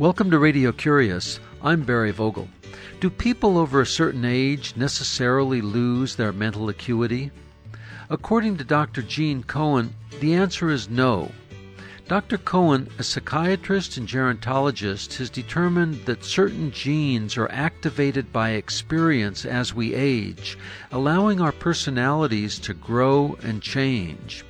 Welcome to Radio Curious. I'm Barry Vogel. Do people over a certain age necessarily lose their mental acuity? According to Dr. Gene Cohen, the answer is no. Dr. Cohen, a psychiatrist and gerontologist, has determined that certain genes are activated by experience as we age, allowing our personalities to grow and change.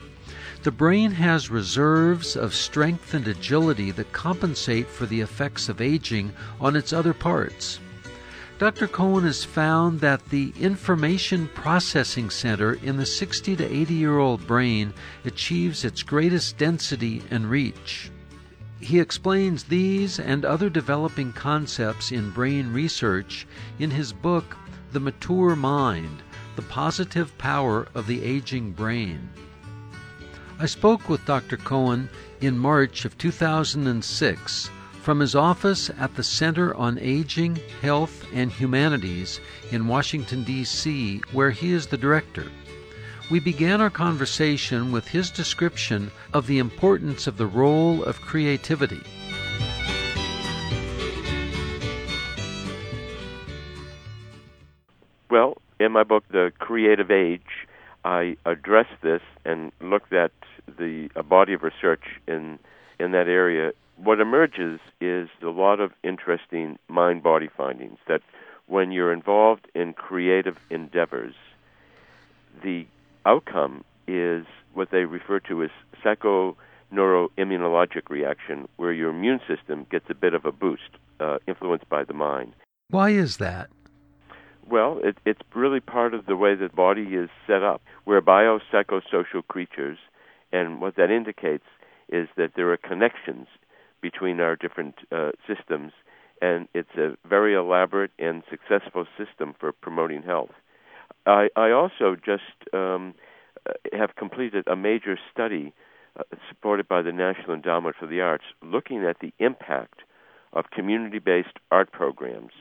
The brain has reserves of strength and agility that compensate for the effects of aging on its other parts. Dr. Cohen has found that the information processing center in the 60 to 80 year old brain achieves its greatest density and reach. He explains these and other developing concepts in brain research in his book, The Mature Mind The Positive Power of the Aging Brain. I spoke with Dr. Cohen in March of 2006 from his office at the Center on Aging, Health, and Humanities in Washington, D.C., where he is the director. We began our conversation with his description of the importance of the role of creativity. Well, in my book, The Creative Age, I addressed this and looked at the a body of research in in that area what emerges is a lot of interesting mind body findings that when you're involved in creative endeavors, the outcome is what they refer to as psychoneuroimmunologic reaction, where your immune system gets a bit of a boost, uh, influenced by the mind. Why is that? Well, it, it's really part of the way the body is set up. We're biopsychosocial creatures, and what that indicates is that there are connections between our different uh, systems, and it's a very elaborate and successful system for promoting health. I, I also just um, uh, have completed a major study uh, supported by the National Endowment for the Arts looking at the impact of community based art programs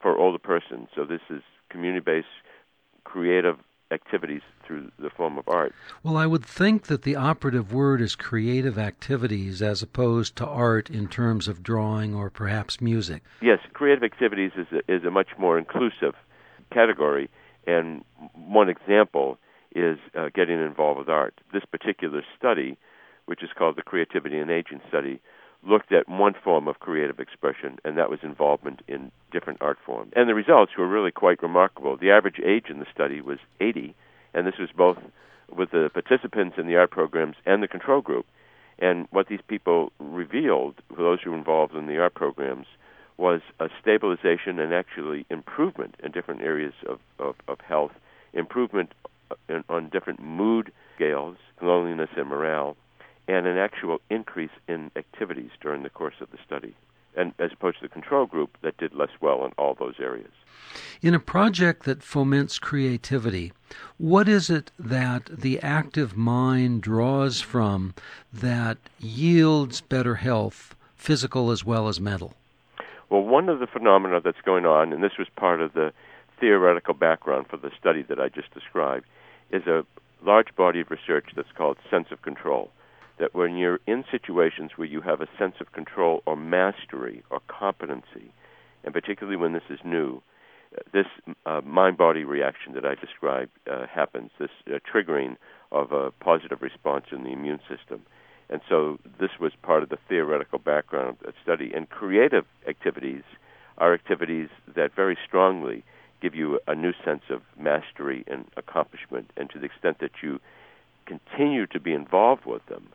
for older persons. So, this is community based creative activities through the form of art. Well, I would think that the operative word is creative activities as opposed to art in terms of drawing or perhaps music. Yes, creative activities is a, is a much more inclusive category, and one example is uh, getting involved with art. This particular study, which is called the Creativity and Aging Study, looked at one form of creative expression, and that was involvement in different art forms. And the results were really quite remarkable. The average age in the study was 80, and this was both with the participants in the art programs and the control group. And what these people revealed, for those who were involved in the art programs, was a stabilization and actually improvement in different areas of, of, of health, improvement uh, in, on different mood scales, loneliness and morale, and an actual increase in activities during the course of the study, and as opposed to the control group that did less well in all those areas. In a project that foments creativity, what is it that the active mind draws from that yields better health, physical as well as mental? Well, one of the phenomena that's going on, and this was part of the theoretical background for the study that I just described, is a large body of research that's called sense of control that when you're in situations where you have a sense of control or mastery or competency, and particularly when this is new, this uh, mind body reaction that I described uh, happens, this uh, triggering of a positive response in the immune system. And so this was part of the theoretical background of study. And creative activities are activities that very strongly give you a new sense of mastery and accomplishment. And to the extent that you continue to be involved with them,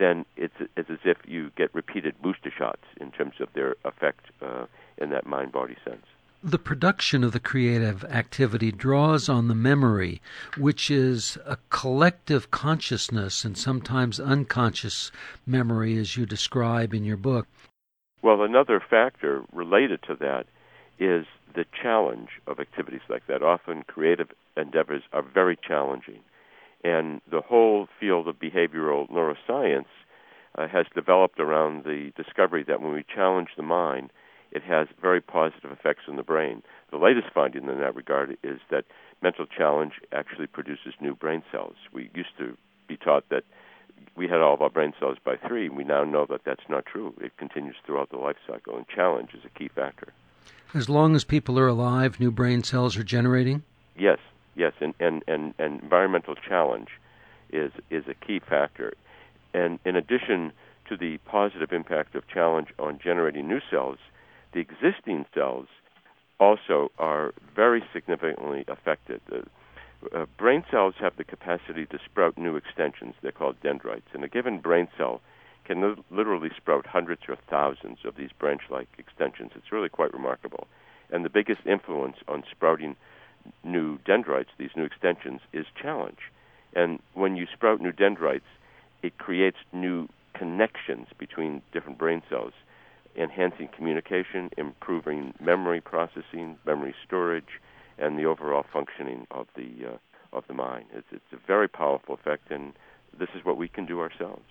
then it's, it's as if you get repeated booster shots in terms of their effect uh, in that mind body sense. The production of the creative activity draws on the memory, which is a collective consciousness and sometimes unconscious memory, as you describe in your book. Well, another factor related to that is the challenge of activities like that. Often creative endeavors are very challenging. And the whole field of behavioral neuroscience uh, has developed around the discovery that when we challenge the mind, it has very positive effects on the brain. The latest finding in that regard is that mental challenge actually produces new brain cells. We used to be taught that we had all of our brain cells by three. We now know that that's not true. It continues throughout the life cycle, and challenge is a key factor. As long as people are alive, new brain cells are generating? Yes, yes, and, and, and, and environmental challenge is, is a key factor. And in addition to the positive impact of challenge on generating new cells, the existing cells also are very significantly affected. Uh, uh, brain cells have the capacity to sprout new extensions. They're called dendrites. And a given brain cell can li- literally sprout hundreds or thousands of these branch like extensions. It's really quite remarkable. And the biggest influence on sprouting new dendrites, these new extensions, is challenge. And when you sprout new dendrites, it creates new connections between different brain cells, enhancing communication, improving memory processing, memory storage, and the overall functioning of the uh, of the mind. It's, it's a very powerful effect, and this is what we can do ourselves.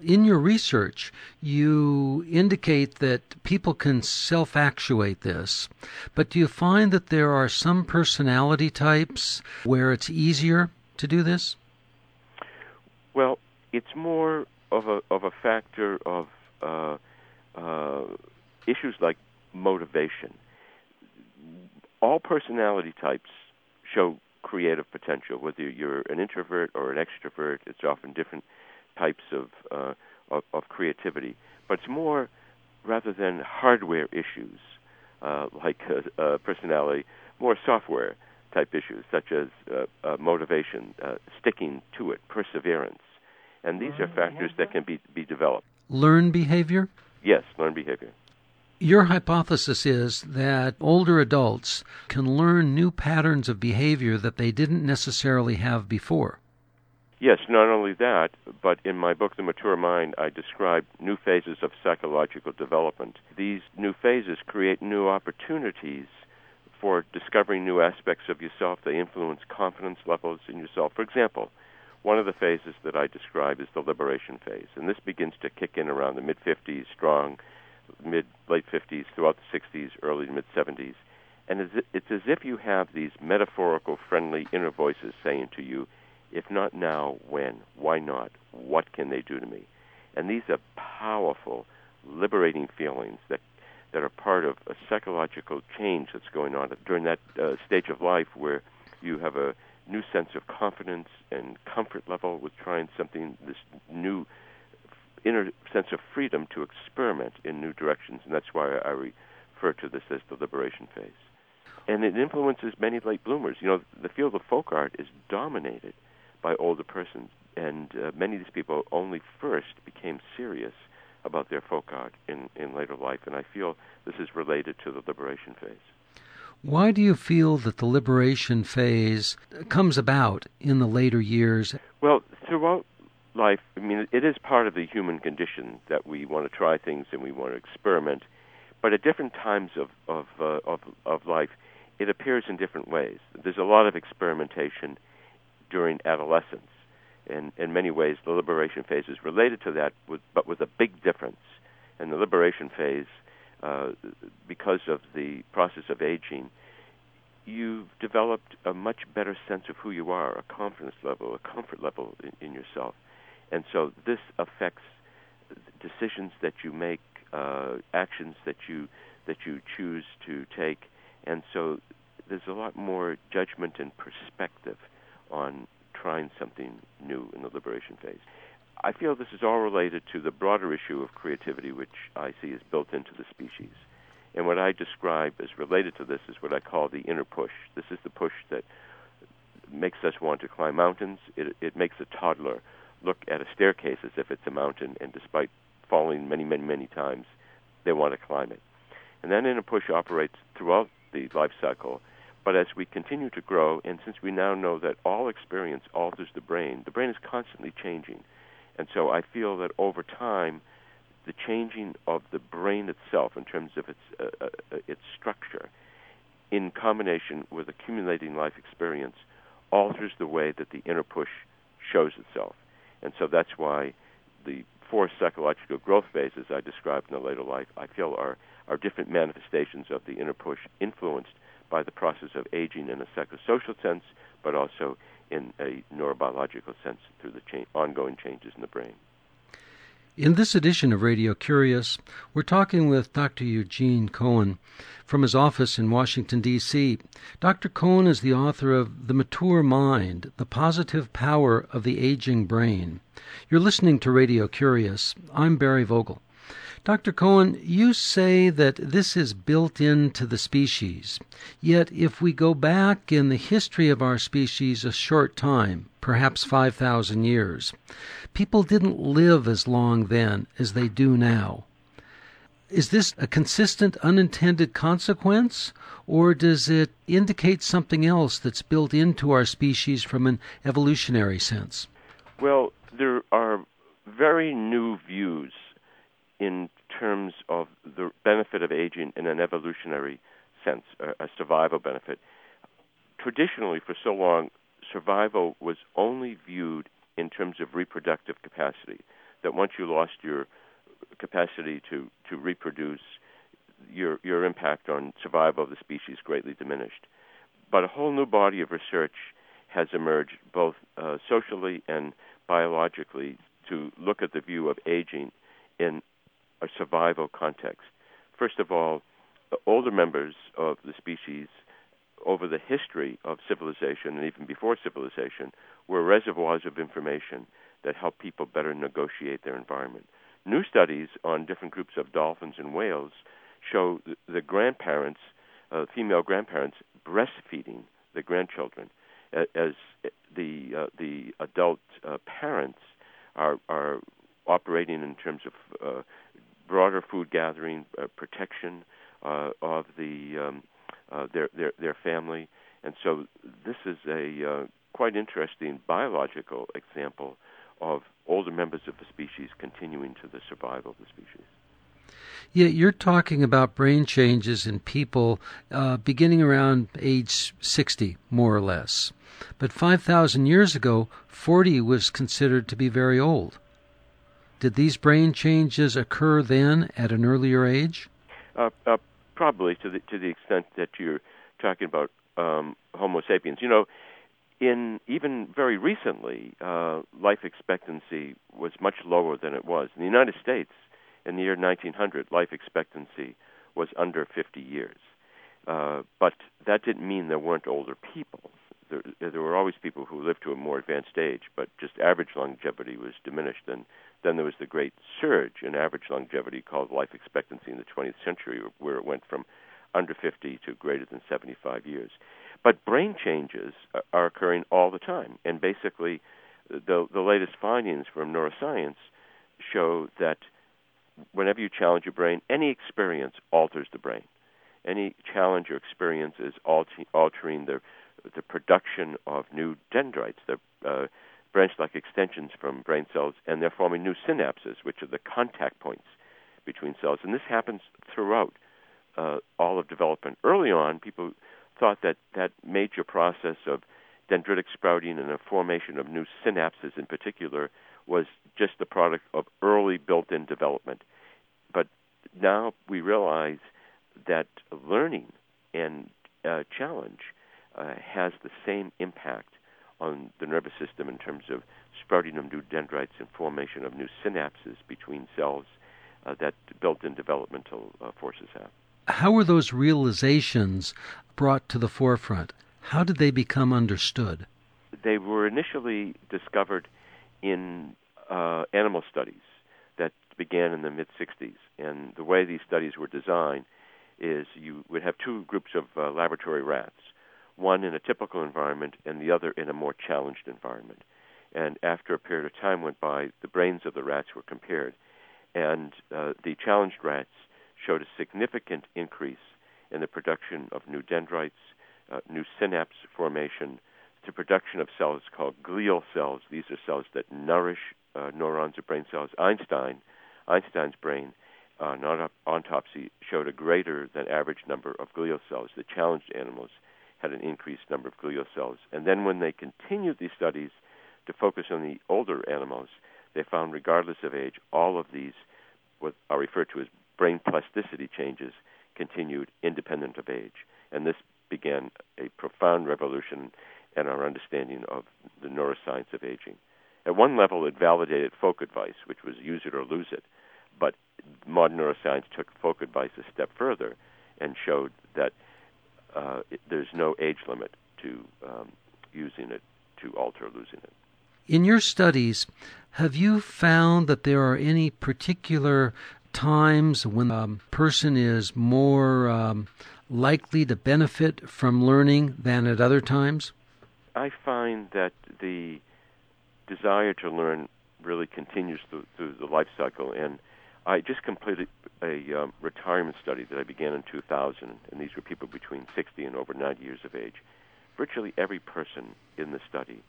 In your research, you indicate that people can self actuate this, but do you find that there are some personality types where it's easier to do this? Well, it's more of a of a factor of uh, uh, issues like motivation. All personality types show creative potential. Whether you're an introvert or an extrovert, it's often different types of, uh, of, of creativity. But it's more rather than hardware issues uh, like uh, uh, personality, more software type issues such as uh, uh, motivation, uh, sticking to it, perseverance, and these are factors that can be be developed. Learn behavior. Yes, learn behavior. Your hypothesis is that older adults can learn new patterns of behavior that they didn't necessarily have before. Yes, not only that, but in my book, The Mature Mind, I describe new phases of psychological development. These new phases create new opportunities for discovering new aspects of yourself. They influence confidence levels in yourself. For example, one of the phases that I describe is the liberation phase, and this begins to kick in around the mid 50s, strong, mid late 50s, throughout the 60s, early to mid 70s. And it's as if you have these metaphorical, friendly inner voices saying to you, if not now, when? Why not? What can they do to me? And these are powerful, liberating feelings that that are part of a psychological change that's going on during that uh, stage of life where you have a new sense of confidence and comfort level with trying something, this new inner sense of freedom to experiment in new directions, and that's why I refer to this as the liberation phase. And it influences many late bloomers. You know, the field of folk art is dominated by older persons. And uh, many of these people only first became serious about their folk art in, in later life. And I feel this is related to the liberation phase. Why do you feel that the liberation phase comes about in the later years? Well, throughout life, I mean, it is part of the human condition that we want to try things and we want to experiment. But at different times of of uh, of, of life, it appears in different ways. There's a lot of experimentation during adolescence. In, in many ways, the liberation phase is related to that, with, but with a big difference. In the liberation phase, uh, because of the process of aging, you've developed a much better sense of who you are, a confidence level, a comfort level in, in yourself. And so this affects decisions that you make, uh, actions that you that you choose to take, and so there's a lot more judgment and perspective on trying something new in the liberation phase. I feel this is all related to the broader issue of creativity, which I see is built into the species. And what I describe as related to this is what I call the inner push. This is the push that makes us want to climb mountains. It, it makes a toddler look at a staircase as if it's a mountain, and despite falling many, many, many times, they want to climb it. And that inner push operates throughout the life cycle but as we continue to grow, and since we now know that all experience alters the brain, the brain is constantly changing. And so I feel that over time, the changing of the brain itself in terms of its, uh, uh, uh, its structure, in combination with accumulating life experience, alters the way that the inner push shows itself. And so that's why the four psychological growth phases I described in the later life, I feel are, are different manifestations of the inner push influenced by the process of aging in a psychosocial sense, but also in a neurobiological sense through the cha- ongoing changes in the brain. In this edition of Radio Curious, we're talking with Dr. Eugene Cohen from his office in Washington, D.C. Dr. Cohen is the author of The Mature Mind The Positive Power of the Aging Brain. You're listening to Radio Curious. I'm Barry Vogel. Dr. Cohen, you say that this is built into the species. Yet, if we go back in the history of our species a short time, perhaps 5,000 years, people didn't live as long then as they do now. Is this a consistent unintended consequence, or does it indicate something else that's built into our species from an evolutionary sense? Well, there are very new views in terms of the benefit of aging in an evolutionary sense, a, a survival benefit. Traditionally, for so long, survival was only viewed in terms of reproductive capacity. That once you lost your capacity to, to reproduce, your your impact on survival of the species greatly diminished. But a whole new body of research has emerged, both uh, socially and biologically, to look at the view of aging in a survival context. First of all, older members of the species over the history of civilization and even before civilization were reservoirs of information that helped people better negotiate their environment. New studies on different groups of dolphins and whales show the grandparents, uh, female grandparents, breastfeeding the grandchildren as the uh, the adult uh, parents are are operating in terms of uh, broader food gathering, uh, protection uh, of the um, uh, their their their family, and so this is a uh, quite interesting biological example of older members of the species continuing to the survival of the species. Yeah, you're talking about brain changes in people uh, beginning around age 60, more or less. But 5,000 years ago, 40 was considered to be very old. Did these brain changes occur then at an earlier age? Uh, uh, probably to the to the extent that you're talking about um, Homo sapiens. You know, in even very recently, uh, life expectancy was much lower than it was in the United States. In the year 1900, life expectancy was under 50 years. Uh, but that didn't mean there weren't older people there, there were always people who lived to a more advanced age, but just average longevity was diminished. And then there was the great surge in average longevity called life expectancy in the 20th century, where it went from under 50 to greater than 75 years. But brain changes are occurring all the time, and basically, the the latest findings from neuroscience show that whenever you challenge your brain, any experience alters the brain. Any challenge or experience is altering the the production of new dendrites, the uh, branch-like extensions from brain cells, and they're forming new synapses, which are the contact points between cells. And this happens throughout uh, all of development. Early on, people thought that that major process of dendritic sprouting and the formation of new synapses in particular was just the product of early built-in development. But now we realize that learning and uh, challenge uh, has the same impact on the nervous system in terms of sprouting of new dendrites and formation of new synapses between cells uh, that built-in developmental uh, forces have. How were those realizations brought to the forefront? How did they become understood? They were initially discovered in uh, animal studies that began in the mid 60s. And the way these studies were designed is you would have two groups of uh, laboratory rats one in a typical environment and the other in a more challenged environment. And after a period of time went by, the brains of the rats were compared, and uh, the challenged rats showed a significant increase in the production of new dendrites, uh, new synapse formation, the production of cells called glial cells. These are cells that nourish uh, neurons or brain cells. Einstein, Einstein's brain, uh, on autopsy, showed a greater than average number of glial cells. The challenged animals had an increased number of glial cells. And then when they continued these studies to focus on the older animals, they found, regardless of age, all of these, what are referred to as brain plasticity changes, continued independent of age. And this began a profound revolution in our understanding of the neuroscience of aging. At one level, it validated folk advice, which was use it or lose it. But modern neuroscience took folk advice a step further and showed that uh, it, there's no age limit to um, using it to alter losing it. In your studies, have you found that there are any particular times when a person is more um, likely to benefit from learning than at other times? I find that the desire to learn really continues through, through the life cycle. And I just completed a um, retirement study that I began in 2000, and these were people between 60 and over 90 years of age. Virtually every person in the study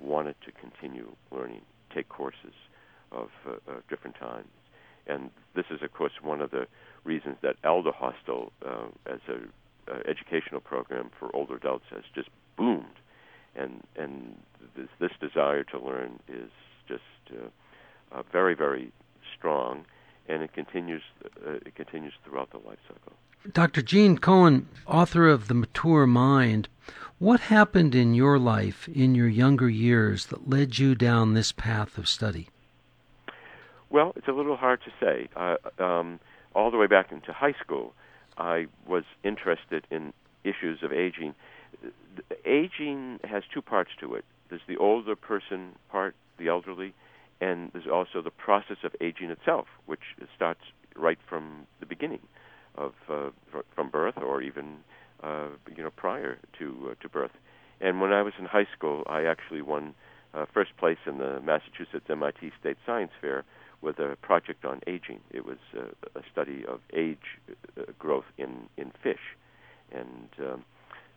wanted to continue learning, take courses of uh, uh, different times. And this is, of course, one of the reasons that Elderhostel, uh, as an uh, educational program for older adults, has just boomed. And and this, this desire to learn is just uh, uh, very, very strong, and it continues. Uh, it continues throughout the life cycle. Dr. Gene Cohen, author of The Mature Mind, what happened in your life in your younger years that led you down this path of study? Well, it's a little hard to say. Uh, um, all the way back into high school, I was interested in issues of aging. Aging has two parts to it. There's the older person part, the elderly, and there's also the process of aging itself, which starts right from the beginning of uh, from birth or even uh, you know prior to uh, to birth. And when I was in high school, I actually won uh, first place in the Massachusetts MIT State Science Fair with a project on aging. It was uh, a study of age uh, growth in in fish, and um,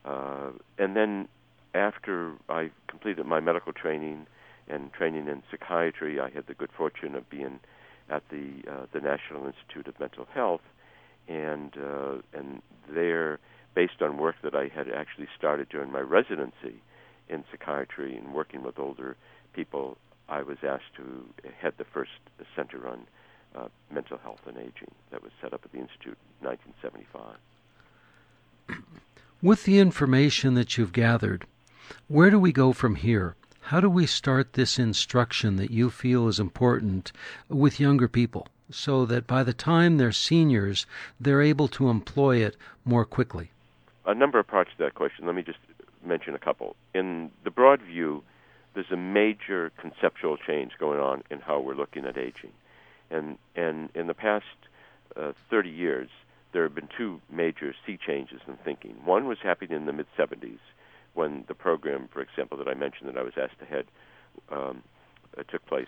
uh, and then after I completed my medical training and training in psychiatry, I had the good fortune of being at the uh, the National Institute of Mental Health, and uh, and there, based on work that I had actually started during my residency in psychiatry and working with older people, I was asked to head the first center on uh, mental health and aging that was set up at the institute in 1975. With the information that you've gathered, where do we go from here? How do we start this instruction that you feel is important with younger people so that by the time they're seniors, they're able to employ it more quickly? A number of parts to that question. Let me just mention a couple. In the broad view, there's a major conceptual change going on in how we're looking at aging. And, and in the past uh, 30 years, there have been two major sea changes in thinking. One was happening in the mid 70s when the program, for example, that I mentioned that I was asked to head um, uh, took place.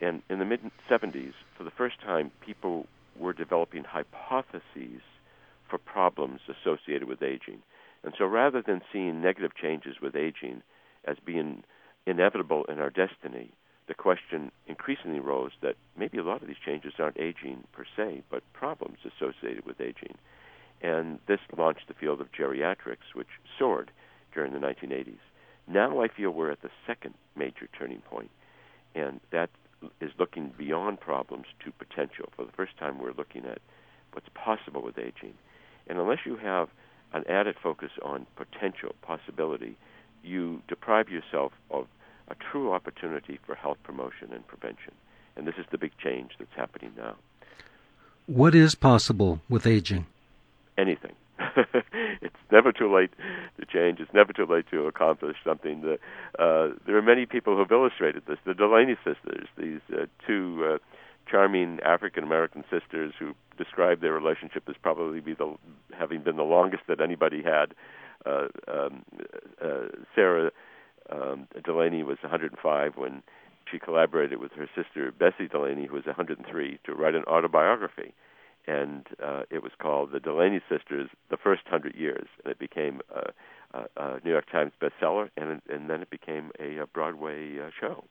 And in the mid 70s, for the first time, people were developing hypotheses for problems associated with aging. And so rather than seeing negative changes with aging as being inevitable in our destiny, the question increasingly rose that maybe a lot of these changes aren't aging per se, but problems associated with aging. And this launched the field of geriatrics, which soared during the 1980s. Now I feel we're at the second major turning point, and that is looking beyond problems to potential. For the first time, we're looking at what's possible with aging. And unless you have an added focus on potential, possibility, you deprive yourself of a true opportunity for health promotion and prevention. And this is the big change that's happening now. What is possible with aging? Anything. it's never too late to change. It's never too late to accomplish something. The, uh, there are many people who've illustrated this. The Delany sisters, these uh, two uh, charming African American sisters who describe their relationship as probably be the having been the longest that anybody had. Uh, um, uh, Sarah um, Delany was 105 when she collaborated with her sister Bessie Delany, who was 103, to write an autobiography and uh, it was called The Delany Sisters: The First Hundred Years, and it became a, a, a New York Times bestseller, and and then it became a, a Broadway uh, show,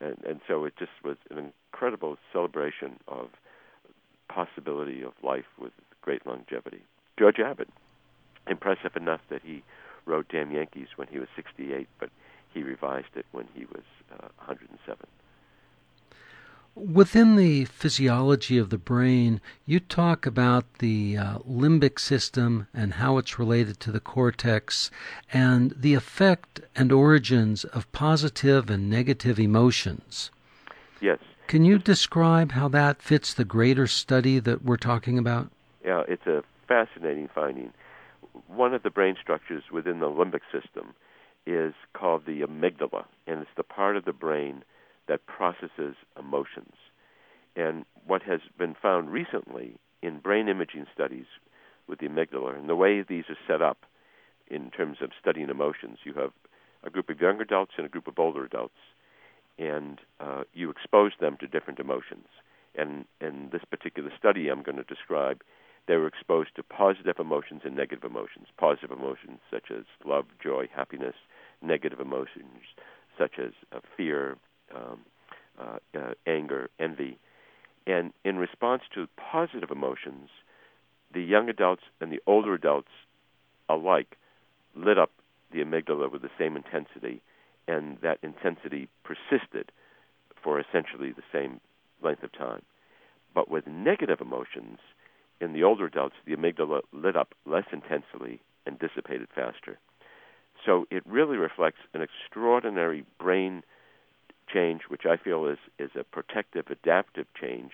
and and so it just was an incredible celebration of possibility of life with great longevity. George Abbott, impressive enough that he wrote Damn Yankees when he was 68, but he revised it when he was uh, 107. Within the physiology of the brain, you talk about the uh, limbic system and how it's related to the cortex and the effect and origins of positive and negative emotions. Yes. Can you describe how that fits the greater study that we're talking about? Yeah, it's a fascinating finding. One of the brain structures within the limbic system is called the amygdala, and it's the part of the brain that processes emotions. And what has been found recently in brain imaging studies with the amygdala, and the way these are set up in terms of studying emotions, you have a group of young adults and a group of older adults, and uh, you expose them to different emotions. And in this particular study I'm going to describe, they were exposed to positive emotions and negative emotions. Positive emotions such as love, joy, happiness, negative emotions such as uh, fear, um, uh, uh, anger, envy. And in response to positive emotions, the young adults and the older adults alike lit up the amygdala with the same intensity, and that intensity persisted for essentially the same length of time. But with negative emotions, in the older adults, the amygdala lit up less intensely and dissipated faster. So it really reflects an extraordinary brain change, which I feel is, is a protective, adaptive change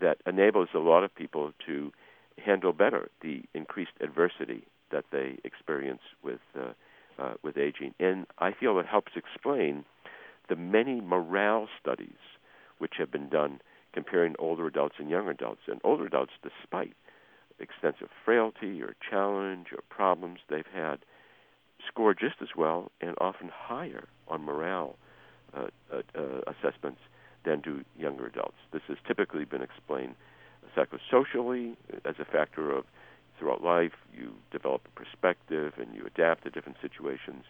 that enables a lot of people to handle better the increased adversity that they experience with uh, uh, with aging. And I feel it helps explain the many morale studies which have been done comparing older adults and younger adults. And older adults, despite extensive frailty or challenge or problems they've had, score just as well and often higher on morale uh, assessments than do younger adults. This has typically been explained psychosocially as a factor of throughout life you develop a perspective and you adapt to different situations.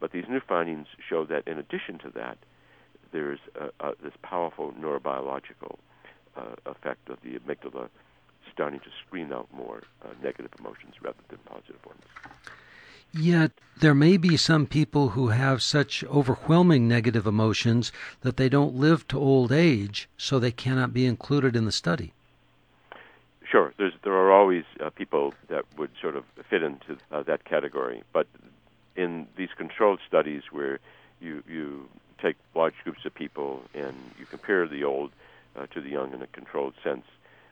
But these new findings show that in addition to that, there's this powerful neurobiological uh, effect of the amygdala starting to screen out more uh, negative emotions rather than positive ones. Yet there may be some people who have such overwhelming negative emotions that they don't live to old age, so they cannot be included in the study. Sure, There's, there are always uh, people that would sort of fit into uh, that category, but in these controlled studies where you you take large groups of people and you compare the old uh, to the young in a controlled sense,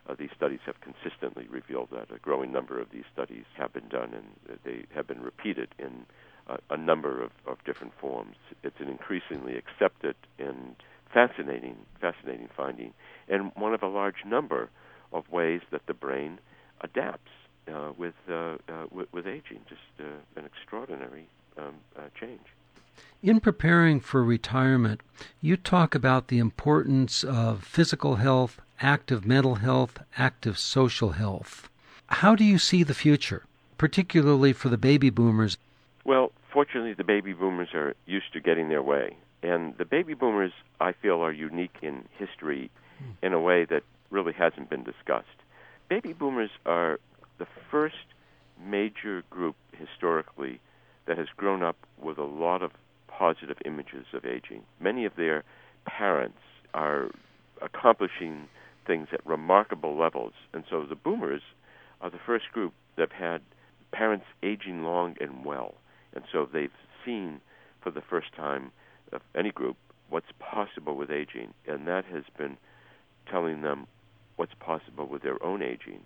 uh, these studies have consistently revealed that a growing number of these studies have been done and they have been repeated in uh, a number of, of different forms. It's an increasingly accepted and fascinating, fascinating finding, and one of a large number of ways that the brain adapts uh, with, uh, uh, with, with aging. Just uh, an extraordinary um, change. In preparing for retirement, you talk about the importance of physical health, active mental health, active social health. How do you see the future, particularly for the baby boomers? Well, fortunately, the baby boomers are used to getting their way. And the baby boomers, I feel, are unique in history hmm. in a way that really hasn't been discussed. Baby boomers are the first major group historically that has grown up with a lot of positive images of aging. Many of their parents are accomplishing things at remarkable levels. And so the boomers are the first group that have had parents aging long and well. And so they've seen for the first time of any group what's possible with aging. And that has been telling them what's possible with their own aging.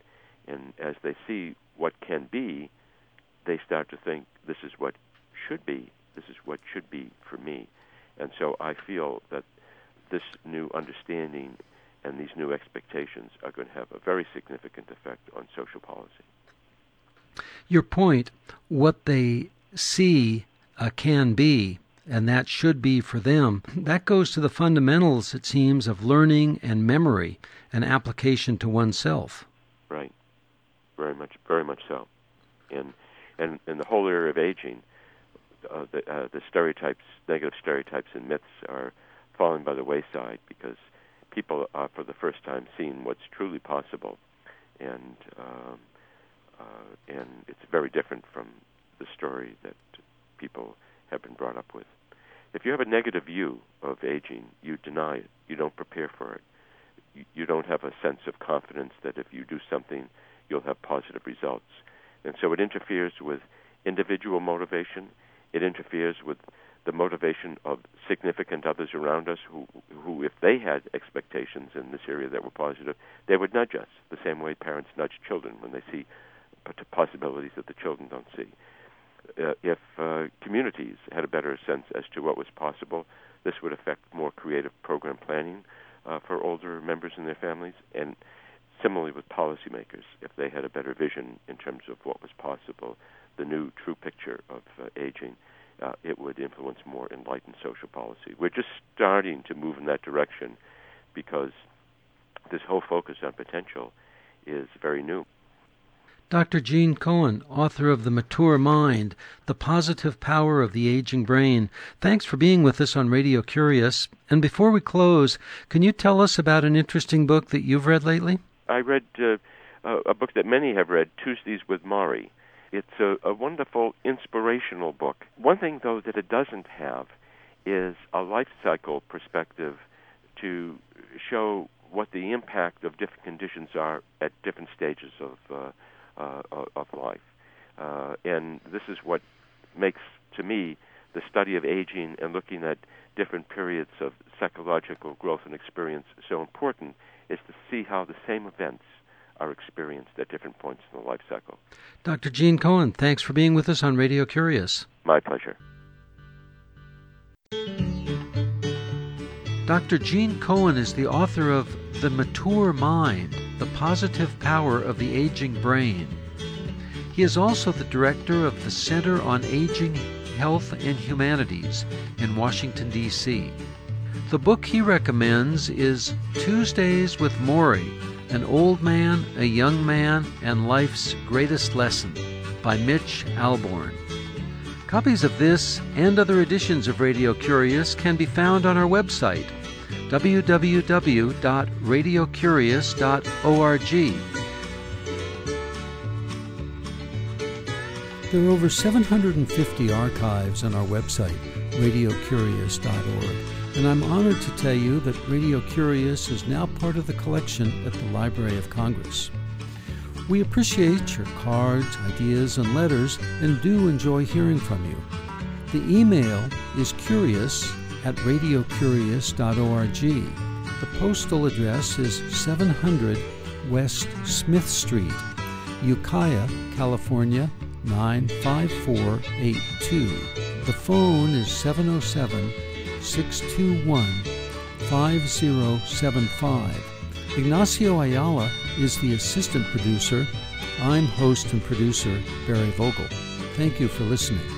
And as they see what can be, they start to think this is what should be. This is what should be for me. And so I feel that this new understanding and these new expectations are going to have a very significant effect on social policy. Your point, what they see uh, can be, and that should be for them, that goes to the fundamentals, it seems, of learning and memory and application to oneself. Right. Very much, very much so. And and in the whole area of aging, uh, the, uh, the stereotypes, negative stereotypes and myths are falling by the wayside because people are for the first time seeing what's truly possible, and um, uh, and it's very different from the story that people have been brought up with. If you have a negative view of aging, you deny it. You don't prepare for it. you don't have a sense of confidence that if you do something, you'll have positive results. And so it interferes with individual motivation. It interferes with the motivation of significant others around us who, who, if they had expectations in this area that were positive, they would nudge us the same way parents nudge children when they see possibilities that the children don't see. Uh, if uh, communities had a better sense as to what was possible, this would affect more creative program planning uh, for older members and their families, and similarly with policymakers, if they had a better vision in terms of what was possible, the new true picture of uh, aging uh, it would influence more enlightened social policy. We're just starting to move in that direction because this whole focus on potential is very new. Dr. Gene Cohen, author of The Mature Mind The Positive Power of the Aging Brain, thanks for being with us on Radio Curious. And before we close, can you tell us about an interesting book that you've read lately? I read uh, a book that many have read, Tuesdays with Morrie. It's a, a wonderful, inspirational book. One thing, though, that it doesn't have is a life cycle perspective to show what the impact of different conditions are at different stages of uh, uh, of life. Uh, and this is what makes, to me, the study of aging and looking at different periods of psychological growth and experience so important is to see how the same events are experienced at different points in the life cycle. Dr. Gene Cohen, thanks for being with us on Radio Curious. My pleasure. Dr. Gene Cohen is the author of The Mature Mind The Positive Power of the Aging Brain. He is also the director of the Center on Aging, Health, and Humanities in Washington, D.C. The book he recommends is Tuesdays with Morrie an Old Man, a Young Man, and Life's Greatest Lesson by Mitch Albom. Copies of this and other editions of Radio Curious can be found on our website, www.radiocurious.org. There are over 750 archives on our website, radiocurious.org and I'm honored to tell you that Radio Curious is now part of the collection at the Library of Congress. We appreciate your cards, ideas, and letters and do enjoy hearing from you. The email is curious at radiocurious.org. The postal address is 700 West Smith Street, Ukiah, California 95482. The phone is 707 621 5075. Ignacio Ayala is the assistant producer. I'm host and producer Barry Vogel. Thank you for listening.